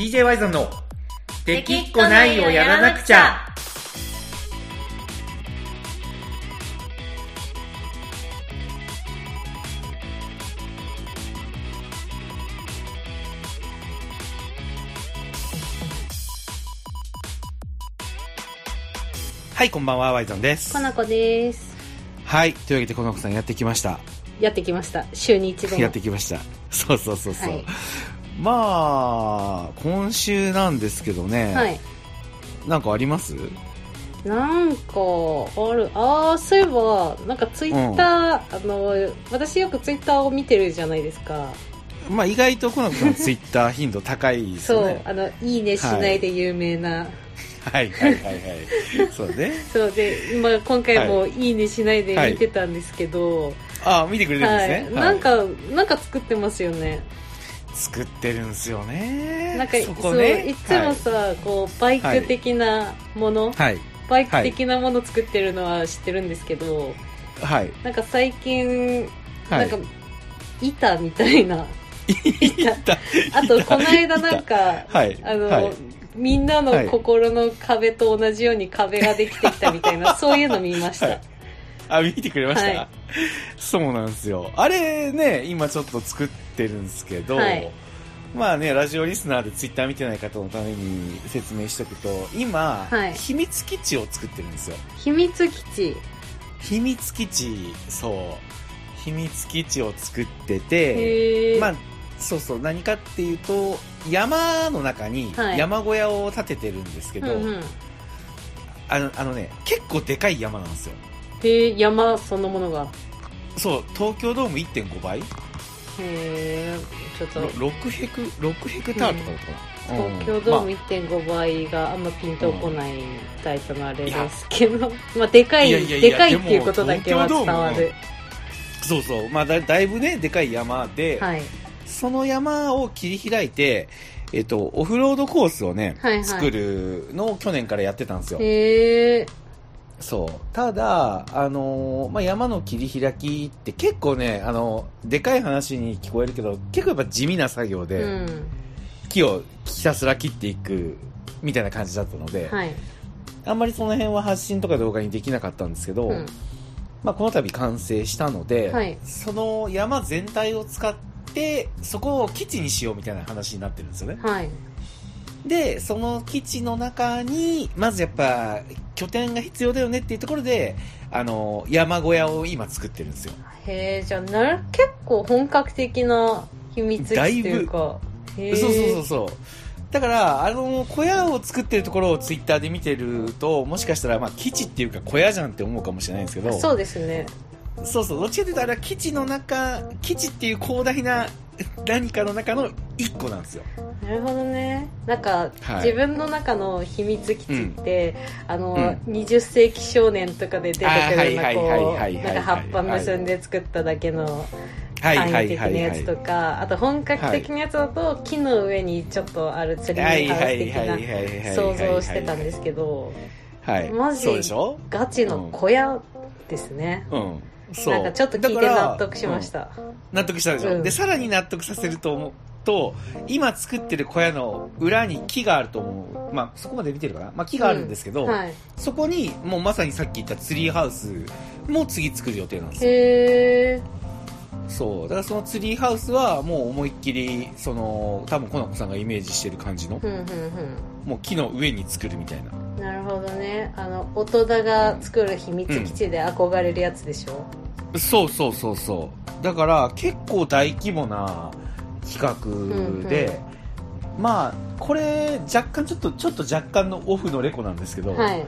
DJ ワイゾンの「できっこないをやらなくちゃ」はいこんばんはワイゾンです。かなこです。はいというわけでこの子さんやってきました。やってきました。週に一度やってきました。そうそうそうそう、はい。まあ今週なんですけどね、はい。なんかあります？なんかある。ああそういえばなんかツイッター、あの私よくツイッターを見てるじゃないですか。まあ意外とコナコさんツイッター頻度高いですそう、よねあのいいねしないで有名な、はい。はいはいはい そうね。そうで今今回もい。いねしないで見てたんですけど、あ見てくれるんはいですね、なんかなんか作ってますよね作ってるんすよね。なんかそこね。い。つもさ、こうバイク的なもの、はい。バイク的なもの作ってるのは知ってるんですけど、はい、はいなんか最近、はい。なんか板みたいな。あとこの間なんか、はい。あの、はい。みんなの心の壁と同じように壁ができてきたみたいな、そういうの見ました。はいあ見てくれました、はい。そうなんですよ。あれね今ちょっと作ってるんですけど、はい。まあねラジオリスナーでツイッター見てない方のために説明しておくと今、はい。秘密基地を作ってるんですよ。秘密基地。秘密基地。そう。秘密基地を作ってて。まあそうそう何かっていうと山の中にはい。山小屋を建ててるんですけど、うんうん。あのあのね結構でかい山なんですよへー山そのものが。そう東京ドーム1.5倍へー。ちょっと、6ヘク6ヘクタールとかだったかな、東京ドームうん1.5倍があんまピンとこないタイプのあれですけど、まあ でかい、でかいっていうことだけは伝わる。そうそうまあだだいぶねでかい山で、はい。その山を切り開いてえっと、オフロードコースをね、はいはい作るのを去年からやってたんですよ。へー。そう。ただ、あのーまあ、山の切り開きって結構ね、あのでかい話に聞こえるけど、結構やっぱ地味な作業で、うん。木をひたすら切っていく、みたいな感じだったので、はい。あんまりその辺は発信とか動画にできなかったんですけど、うん。まあ、この度完成したので、はいその山全体を使って、そこを基地にしようみたいな話になってるんですよね。はい。で、その基地の中に、まずやっぱ、拠点が必要だよねっていうところで、あの、山小屋を今作ってるんですよ。へえ、じゃあなる、結構本格的な秘密基地というか。そうそうそうそう。だから、あの、小屋を作ってるところをツイッターで見てると、もしかしたら、まあ、基地っていうか小屋じゃんって思うかもしれないんですけど、そうですね。そうそう、どっちかというと、あれは基地の中、基地っていう広大な何かの中の一個なんですよ。なるほどね。なんか、はい。自分の中の秘密基地って、あの、うん。20世紀少年とかで出てくるような、はいこう、なんか葉っぱ結んで作っただけのはい。簡易的。ないやつとか、あと本格的なやつだと、木の上にちょっとあるツリーハウス的な想像してたんですけど、はい。マジガチの小屋ですね。うん。なんかちょっと聞いて納得しました。納得したでしょ、うん。でさらに納得させると思うと今作ってる小屋の裏に木があると思う。まあそこまで見てるかな、まあ、木があるんですけど、はい。そこにもうまさにさっき言ったツリーハウスも次作る予定なんですよ。へー。そう。だからそのツリーハウスはもう思いっきりその多分コナコさんがイメージしてる感じのふんふんふん。もう木の上に作るみたいな。なるほどね。あの音田が作る秘密基地で憧れるやつでしょ、そうそうそうそう。だから結構大規模な企画で、まあこれ若干ちょっとちょっと若干のオフのレコなんですけど、はい。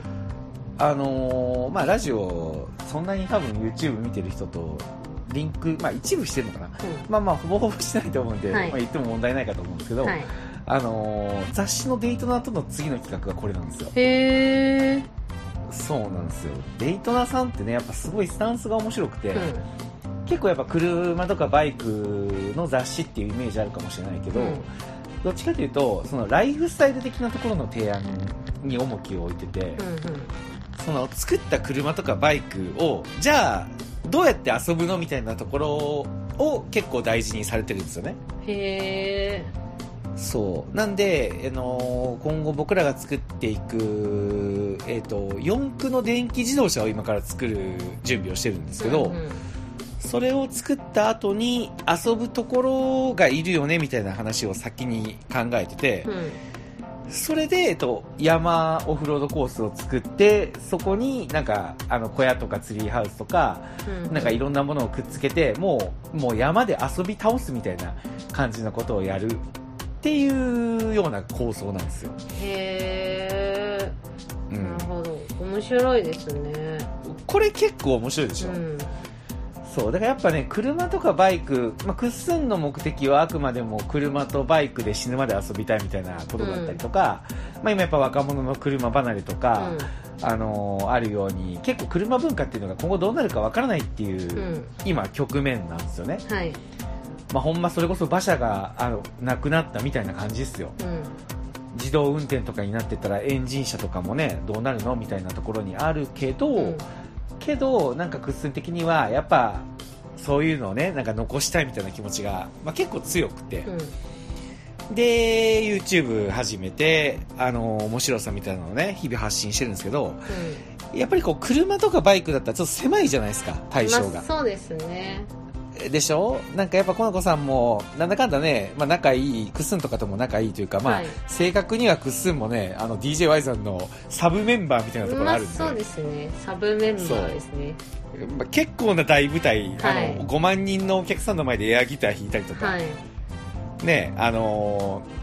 あのーまあラジオそんなに多分 YouTube 見てる人とリンクまあ一部してるのかな。まあまあほぼほぼしてないと思うんで、はい。まあ言っても問題ないかと思うんですけど、はい。あのー雑誌のデイトナーとの次の企画がこれなんですよ。へえそうなんですよ。デイトナさんってねやっぱすごいスタンスが面白くて、うん結構やっぱ車とかバイクの雑誌っていうイメージあるかもしれないけど、うん。どっちかというとそのライフスタイル的なところの提案に重きを置いてて、うんその作った車とかバイクをじゃあどうやって遊ぶのみたいなところを結構大事にされてるんですよね。へえそう。なんで、あのー今後僕らが作っていく、えっと四駆の電気自動車を今から作る準備をしてるんですけど、うんうんそれを作った後に遊ぶところがいるよねみたいな話を先に考えてて、それで、えっと、山オフロードコースを作ってそこになんかあの小屋とかツリーハウスとかうん。うんなんかいろんなものをくっつけてもうもう山で遊び倒すみたいな感じのことをやるっていうような構想なんですよ、へえうん。なる、ほど。面白いですね。これ結構面白いでしょ、うんそうだからやっぱね車とかバイク、まあ、クッスンの目的はあくまでも車とバイクで死ぬまで遊びたいみたいなことだったりとか、まあ、今やっぱ若者の車離れとか、あのーあるように結構車文化っていうのが今後どうなるかわからないっていう、うん。うん今局面なんですよね、はい。まあ、ほんまそれこそ馬車があのなくなったみたいな感じですよ。うん。自動運転とかになってったらエンジン車とかもねどうなるのみたいなところにあるけど、うんけどなんかクッスン的にはやっぱそういうのをねなんか残したいみたいな気持ちが、まあ、結構強くて、うん。で YouTube 始めてあの面白さみたいなのをね日々発信してるんですけどやっぱりこう車とかバイクだったらちょっと狭いじゃないですか対象が。まあ、、そうですねでしょ？なんかやっぱこの子さんもなんだかんだね、まあ、仲いいクッスンとかとも仲いいというか、まあはい。正確にはクッスンもねあの DJY さんのサブメンバーみたいなところまああるんで,、そうですね。サブメンバーですね。まあ、結構な大舞台、はい。あの5万人のお客さんの前でエアギター弾いたりとか、はい。ねあのー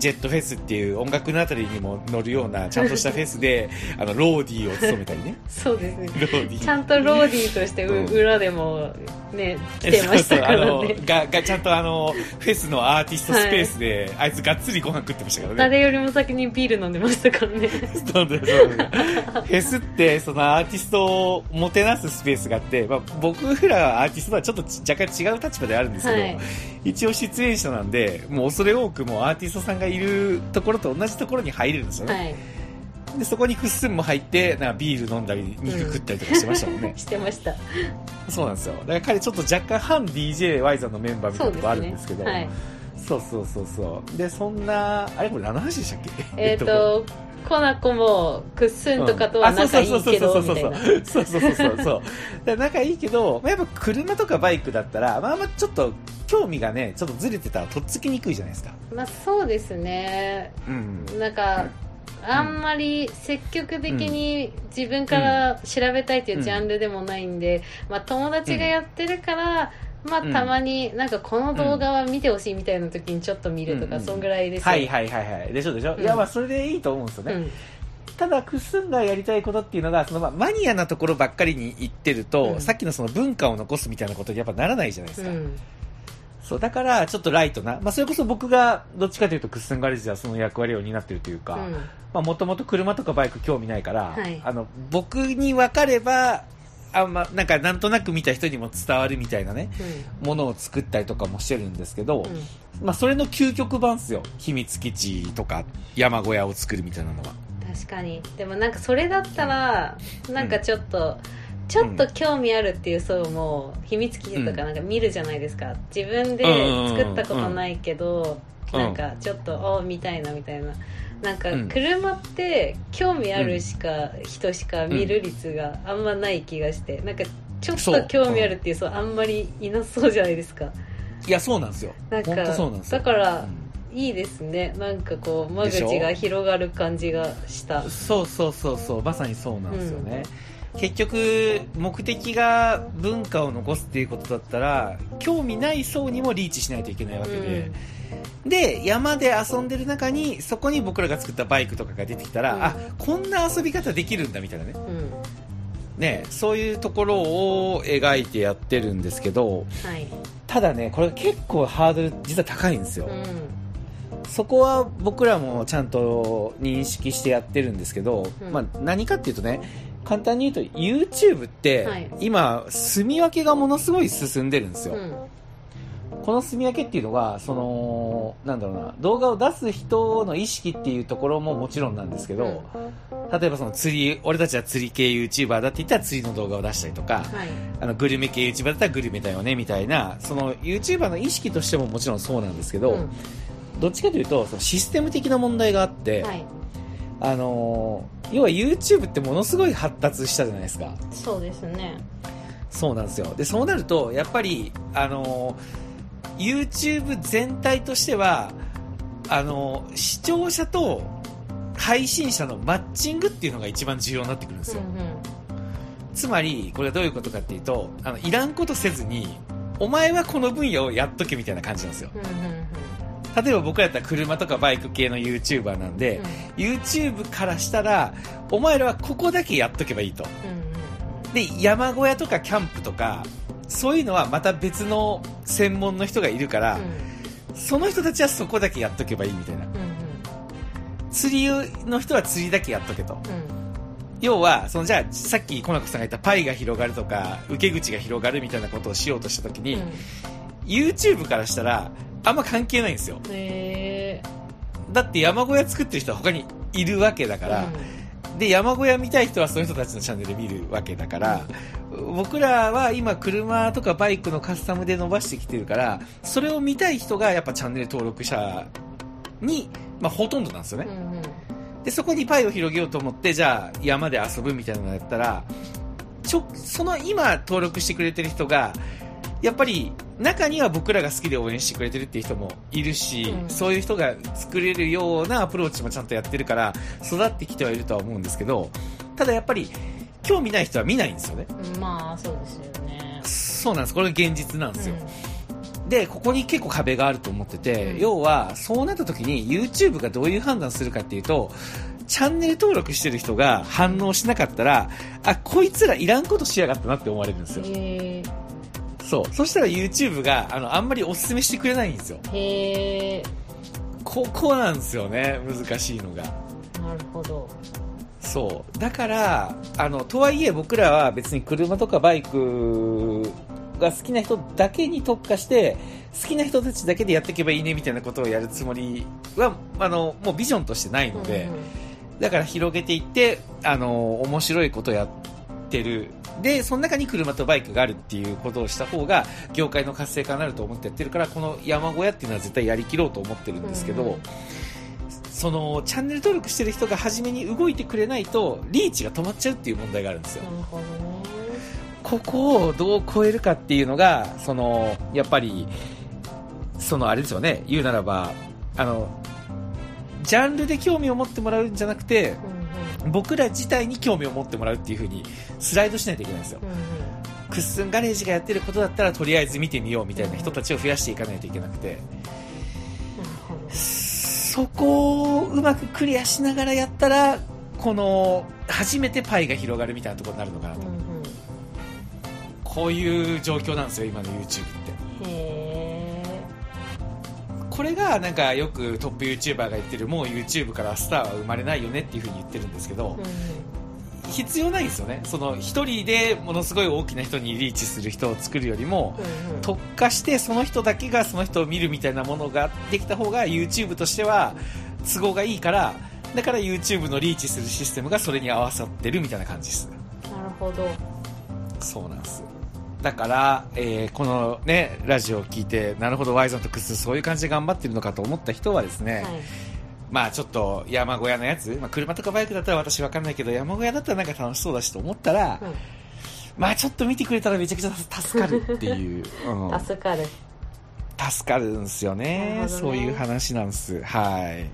ジェットフェスっていう音楽のあたりにも乗るようなちゃんとしたフェスで あのローディーを務めたりね。そうですね。ローディー。ちゃんとローディーとしてう、うん。裏でもね来てましたからそうそうあねのががちゃんとあのフェスのアーティストスペースで、あいつがっつりご飯食ってましたからね。誰よりも先にビール飲んでましたからね。そうだよそうだよフェスってそのアーティストをもてなすスペースがあって、まあ、僕らアーティストとはちょっと若干違う立場であるんですけど、はい。一応出演者なんでもう恐れ多くもうアーティストさんがいるところと同じところに入れるんですよね、はい。でそこにクッスンも入ってなんかビール飲んだり肉食ったりとかしてましたもんね、してました。そうなんですよ。だから彼ちょっと若干反 DJY さんのメンバーみたいなとこあるんですけど。はい。そうそうそうそう。でそんなあれこれ何の話でしたっけ？えっ、とコナコもクッスンとかとは仲いいけどみたいな。そうそうそうそう。そうそうで仲いいけど、まあ、やっぱ車とかバイクだったらまあまあちょっと興味がねちょっとずれてたらとっつきにくいじゃないですか。まあそうですね。うん。なんかあんまり積極的に自分から調べたいというジャンルでもないんで、まあ、友達がやってるから、まあ、うんたまになんかこの動画は見てほしいみたいな時にちょっと見るとか、うん。そんぐらいです。よはいはいはいはい。でしょでしょ、うん。いやまあそれでいいと思うんですよね、うん。ただクッスンがやりたいことっていうのがそのまあマニアなところばっかりに行ってると、うん。さっきのその文化を残すみたいなことにやっぱならないじゃないですか、うんそうだからちょっとライトな、まあ、それこそ僕がどっちかというとクッスンガレージではその役割を担ってるというか、うん。まあもともと車とかバイク興味ないから、はい。あの僕に分かればあんまなんかなんとなく見た人にも伝わるみたいなねものを作ったりとかもしてるんですけど、うん。まあそれの究極版っすよ。秘密基地とか山小屋を作るみたいなのは。確かに。でもなんかそれだったらなんかちょっと、ちょっと興味あるっていう層も秘密基地とかなんか見るじゃないですか。自分で作ったことないけど、うん。なんかちょっとお見たいなみたいな。なんかうん。車って興味あるしか、人しか見る率があんまない気がして。なんかちょっと興味あるっていう層あんまりいなそうじゃないですか。いやそうなんですよ。なんか本当そうなんですよ。だからうんいいですね。なんかこう間口が広がる感じがした。そうそうそうそう。まさにそうなんですよね、結局目的が文化を残すっていうことだったら興味ない層にもリーチしないといけないわけで、で山で遊んでる中にそこに僕らが作ったバイクとかが出てきたら、うん。あこんな遊び方できるんだみたいなね。うん、うん。ねそういうところを描いてやってるんですけどはい。ただねこれ結構ハードル実は高いんですよ、うんそこは僕らもちゃんと認識してやってるんですけど、うん。まあ、何かっていうとね簡単に言うと YouTube って、はい。今住み分けがものすごい進んでるんですよ、うん。この住み分けっていうのがそのなんだろうな動画を出す人の意識っていうところももちろんなんですけど、例えばその釣り俺たちは釣り系 YouTuber だって言ったら釣りの動画を出したりとか、はい。あのグルメ系 YouTuber だったらグルメだよねみたいなその YouTuber の意識としてももちろんそうなんですけど、うんどっちかというとそのシステム的な問題があって、はい。あのー要は YouTube ってものすごい発達したじゃないですか。そうですね。そうなんですよ。でそうなるとやっぱりあのー YouTube 全体としてはあのー視聴者と配信者のマッチングっていうのが一番重要になってくるんですよ、うんつまりこれはどういうことかっていうとあのいらんことせずにお前はこの分野をやっとけみたいな感じなんですよ。うんうんうん例えば僕らだったら車とかバイク系の YouTuber なんで、YouTube からしたらお前らはここだけやっとけばいいと。うんうんで山小屋とかキャンプとかそういうのはまた別の専門の人がいるから、その人たちはそこだけやっとけばいいみたいな。うんうん。釣りの人は釣りだけやっとけと。うん。要はそのじゃあさっきコナコさんが言ったパイが広がるとか受け口が広がるみたいなことをしようとした時に、うん。YouTube からしたらあんま関係ないんですよ。だって山小屋作ってる人は他にいるわけだから、で山小屋見たい人はそういう人たちのチャンネル見るわけだから、僕らは今車とかバイクのカスタムで伸ばしてきてるからそれを見たい人がやっぱチャンネル登録者に、まあ、ほとんどなんですよね。うん、うん。でそこにパイを広げようと思ってじゃあ山で遊ぶみたいなのやったらちょその今登録してくれてる人がやっぱり中には僕らが好きで応援してくれてるっていう人もいるし、うん。そういう人が作れるようなアプローチもちゃんとやってるから育ってきてはいるとは思うんですけどただやっぱり興味ない人は見ないんですよね。うんまあそうですよね。そうなんです。これが現実なんですよ、でここに結構壁があると思ってて、うん。要はそうなった時に YouTube がどういう判断するかっていうとチャンネル登録してる人が反応しなかったらあこいつらいらんことしやがったなって思われるんですよ。うんへそう。そしたら YouTube があのあんまりおすすめしてくれないんですよ。えへえここなんですよね難しいのが。なるほど。そう。だからあのとはいえ僕らは別に車とかバイクが好きな人だけに特化して好きな人たちだけでやっていけばいいねみたいなことをやるつもりはあのもうビジョンとしてないので、うんうんだから広げていってあの面白いことをやってるでその中に車とバイクがあるっていうことをした方が業界の活性化になると思ってやってるからこの山小屋っていうのは絶対やりきろうと思ってるんですけど、うん。うんそのチャンネル登録してる人が初めに動いてくれないとリーチが止まっちゃうっていう問題があるんですよ。ここをどう超えるかっていうのがそのやっぱりそのあれですよね。言うならばあのジャンルで興味を持ってもらうんじゃなくてうん僕ら自体に興味を持ってもらうっていう風にスライドしないといけないんですよ。うんうん。クッスンガレージがやってることだったらとりあえず見てみようみたいな人たちを増やしていかないといけなくて。なるほどそこをうまくクリアしながらやったらこの初めてパイが広がるみたいなところになるのかなと、う。んうん。こういう状況なんですよ今の YouTube ってこれがなんかよくトップ YouTuber が言ってるもう YouTube からスターは生まれないよねっていう風に言ってるんですけど、必要ないですよね。その一人でものすごい大きな人にリーチする人を作るよりも、うんうん。特化してその人だけがその人を見るみたいなものができた方が YouTube としては都合がいいからだから YouTube のリーチするシステムがそれに合わさってるみたいな感じです。なるほど。そうなんですだから、えーこのねラジオを聞いてなるほど Y さんとクスそういう感じで頑張ってるのかと思った人はですね、はい。まあちょっと山小屋のやつ、まあ、車とかバイクだったら私わかんないけど山小屋だったらなんか楽しそうだしと思ったら、うん。まあちょっと見てくれたらめちゃくちゃ助かるっていう、うん。助かる。助かるんですよね。ね。そういう話なんです。はい。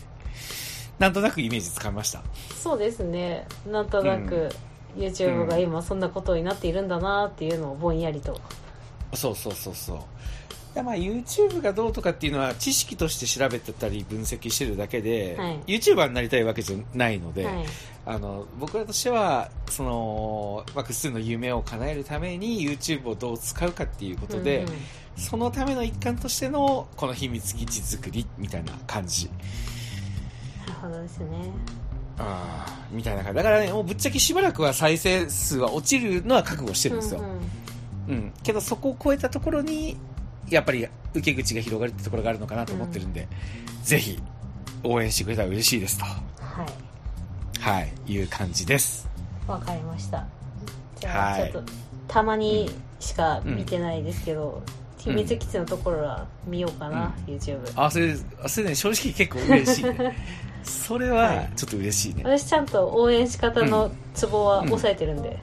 なんとなくイメージつかみました。そうですね。なんとなく YouTube が今そんなことになっているんだなっていうのをぼんやりと。そうそうそうそう。いやまあ YouTube がどうとかっていうのは知識として調べてたり分析してるだけで、はい。YouTuber になりたいわけじゃないので、はい。あの僕らとしてはその、まあ、複数の夢を叶えるために YouTube をどう使うかっていうことで、うんうん。そのための一環としてのこの秘密基地作りみたいな感じ。なるほどですねあーみたいな感じ。だからねもうぶっちゃけしばらくは再生数は落ちるのは覚悟してるんですよ、うんうん。うん、けどそこを超えたところにやっぱり受け口が広がるってところがあるのかなと思ってるんで、ぜひ応援してくれたら嬉しいですと、はい。はい、いう感じです。わかりました。じゃあはいちょっとたまにしか見てないですけど、秘密基地のところは見ようかな、YouTube あそれあそれね正直結構嬉しいねそれはちょっと嬉しいね、私ちゃんと応援仕方のツボは押さえてるんで、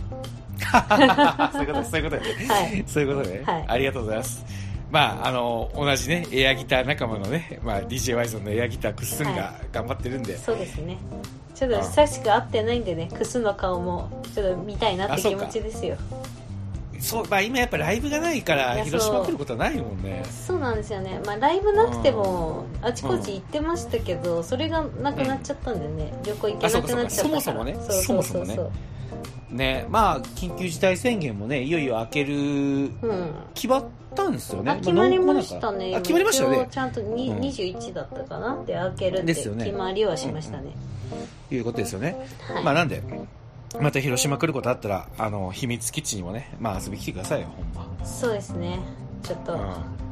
そういうことそういうことね、はい。そういうことね、はい。ありがとうございます。まああの同じねエアギター仲間のね、まあ、DJ ワイゾンのエアギタークッスンはが頑張ってるんで、そうですね。ちょっと久しく会ってないんでねクスの顔もちょっと見たいなって気持ちですよそうまあ今やっぱライブがないから広島来ることはないもんね。そうなんですよね、まあ、ライブなくてもあちこち行ってましたけど、それがなくなっちゃったんでね、旅行行けなくなっちゃったから。あそもそもね。そうそうそうそもそもね。まあ緊急事態宣言もねいよいよ開けるうん。決まったんですよね。あ決まりましたね。あ決まりましたよね。ちゃんとに、うん。21だったかな。で開けるって決まりはしましたね、いうことですよね、はい。まあなんで？また広島来ることあったらあの秘密基地にもねまあ遊び来てくださいよほんま。そうですね。ちょっと。うん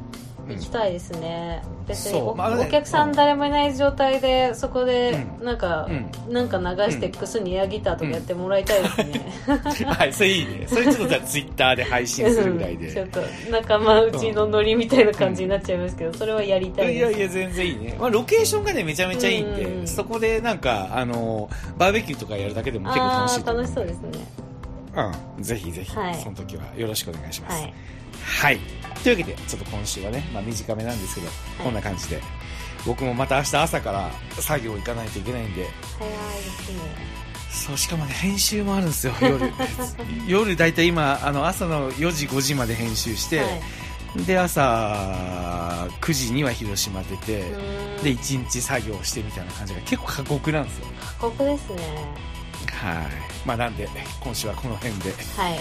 行きたいですね、別にお,、まあね。お客さん誰もいない状態でそこでうん。なんか、うなんか流してクスにエアギターとかやってもらいたいですね、はい、それいいね。それちょっとじゃあツイッターで配信するぐらいで。うん。ちょっと仲間内のノリみたいな感じになっちゃいますけど、それはやりたいです。いやいや、全然いいね。まあ、ロケーションがね、めちゃめちゃいいんで、うん。そこでなんか、あの、バーベキューとかやるだけでも結構楽しい楽しそうですね。うん。ぜひぜひ、はい。その時はよろしくお願いします。ははいい。というわけで、ちょっと今週はね、まあ短めなんですけど、こんな感じで、僕もまた明日朝から作業行かないといけないんで、早いですねそう、しかもね、編集もあるんですよ、夜。夜、だいたい今、あの、朝の4時、5時まで編集して、はいで、朝9時には広島出て、で、1日作業してみたいな感じが結構過酷なんですよ。過酷ですねはい。まあ、なんで、今週はこの辺で。はい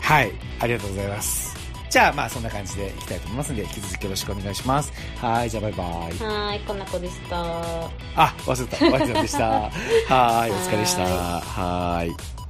はい。ありがとうございます。じゃあ、まあ、そんな感じでいきたいと思いますので、引き続きよろしくお願いします。はい。じゃあ、バイバイ。はーいこんな子でしたあ、忘れた。ワイさんでした。はい。お疲れでした。ははい。